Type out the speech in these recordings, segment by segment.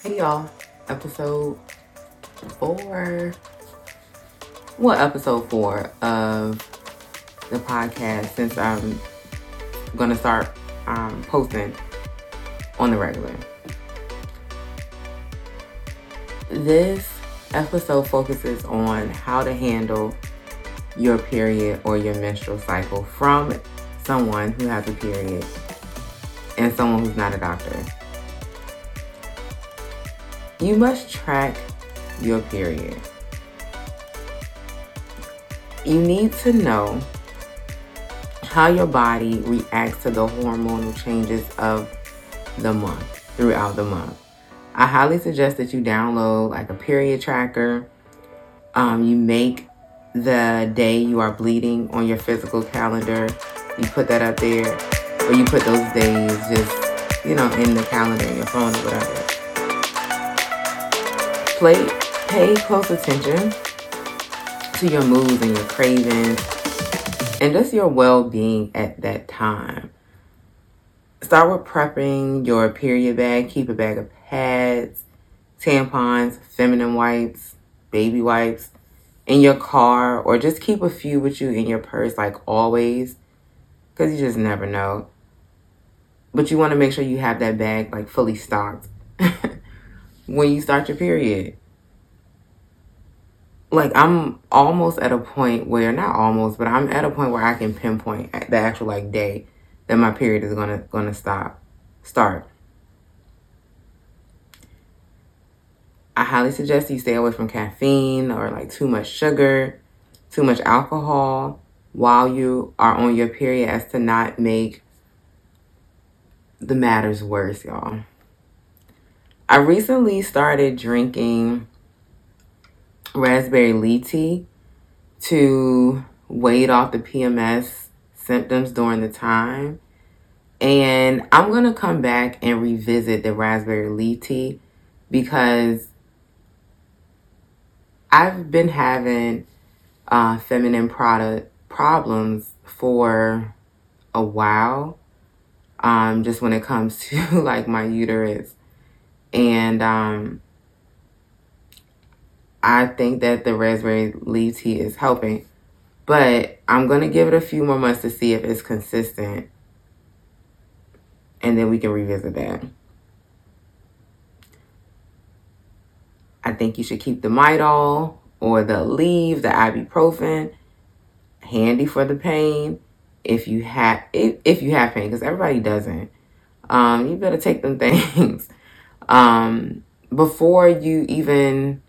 Hey y'all, episode four. What episode four of the podcast since I'm gonna start um, posting on the regular. This episode focuses on how to handle your period or your menstrual cycle from someone who has a period and someone who's not a doctor. You must track your period. You need to know how your body reacts to the hormonal changes of the month throughout the month. I highly suggest that you download like a period tracker. Um, you make the day you are bleeding on your physical calendar. You put that up there, or you put those days just, you know, in the calendar in your phone or whatever. Play, pay close attention to your moods and your cravings and just your well being at that time. Start with prepping your period bag. Keep a bag of pads, tampons, feminine wipes, baby wipes in your car, or just keep a few with you in your purse, like always, because you just never know. But you want to make sure you have that bag like fully stocked when you start your period like I'm almost at a point where not almost, but I'm at a point where I can pinpoint the actual like day that my period is gonna gonna stop start. I highly suggest you stay away from caffeine or like too much sugar, too much alcohol while you are on your period as to not make the matters worse, y'all. I recently started drinking raspberry leaf tea to wade off the PMS symptoms during the time. And I'm going to come back and revisit the raspberry leaf tea because I've been having uh, feminine product problems for a while. Um, just when it comes to like my uterus. And um, I think that the raspberry leaf tea is helping. But I'm going to give it a few more months to see if it's consistent. And then we can revisit that. I think you should keep the Midol or the Aleve, the ibuprofen, handy for the pain. If you have if, if you have pain, because everybody doesn't, um, you better take them things um, before you even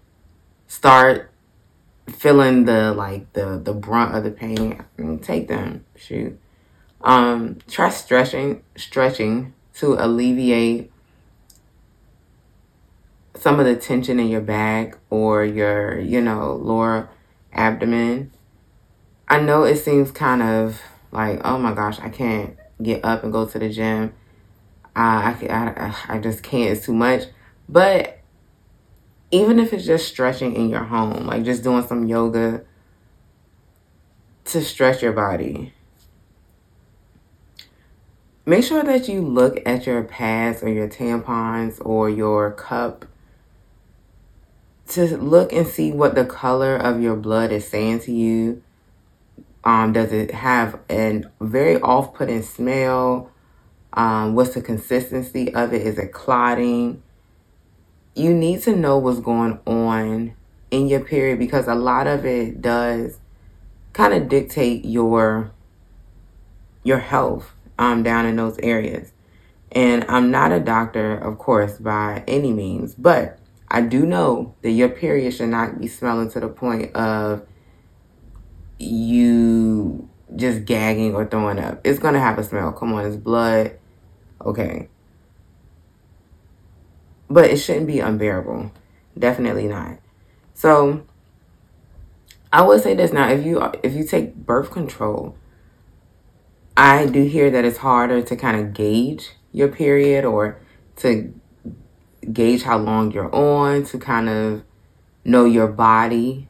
start feeling the like the the brunt of the pain, take them. Shoot. Um, try stretching stretching to alleviate some of the tension in your back or your, you know, lower abdomen. I know it seems kind of like, oh my gosh, I can't get up and go to the gym. I, I, I just can't. It's too much. But even if it's just stretching in your home, like just doing some yoga to stretch your body. Make sure that you look at your pads or your tampons or your cup to look and see what the color of your blood is saying to you. Um, does it have a very off putting smell? Um, what's the consistency of it? Is it clotting? you need to know what's going on in your period because a lot of it does kind of dictate your your health um down in those areas. And I'm not a doctor, of course, by any means, but I do know that your period should not be smelling to the point of you just gagging or throwing up. It's to have a smell. Come on, it's blood. Okay but it shouldn't be unbearable. Definitely not. So I would say this now: if you if you take birth control, I do hear that it's harder to kind of gauge your period or to gauge how long you're on to kind of know your body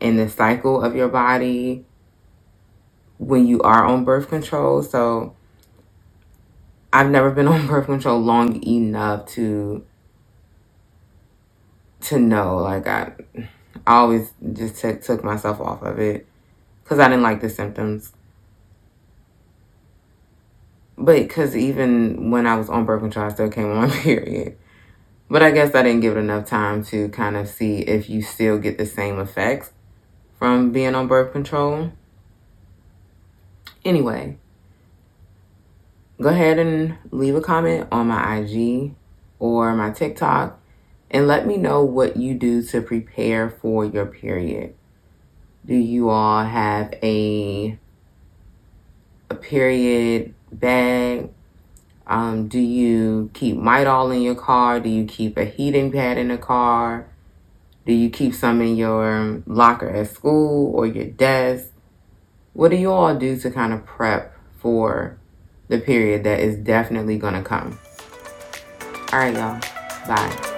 and the cycle of your body when you are on birth control. So I've never been on birth control long enough to to know. Like I, I always just took took myself off of it because I didn't like the symptoms. But because even when I was on birth control, I still came on my period. But I guess I didn't give it enough time to kind of see if you still get the same effects from being on birth control. Anyway, go ahead and leave a comment on my IG or my TikTok and let me know what you do to prepare for your period. Do you all have a a period bag? Um, do you keep Midol in your car? Do you keep a heating pad in the car? Do you keep some in your locker at school or your desk? What do you all do to kind of prep for the period that is definitely going to come? All right, y'all. Bye.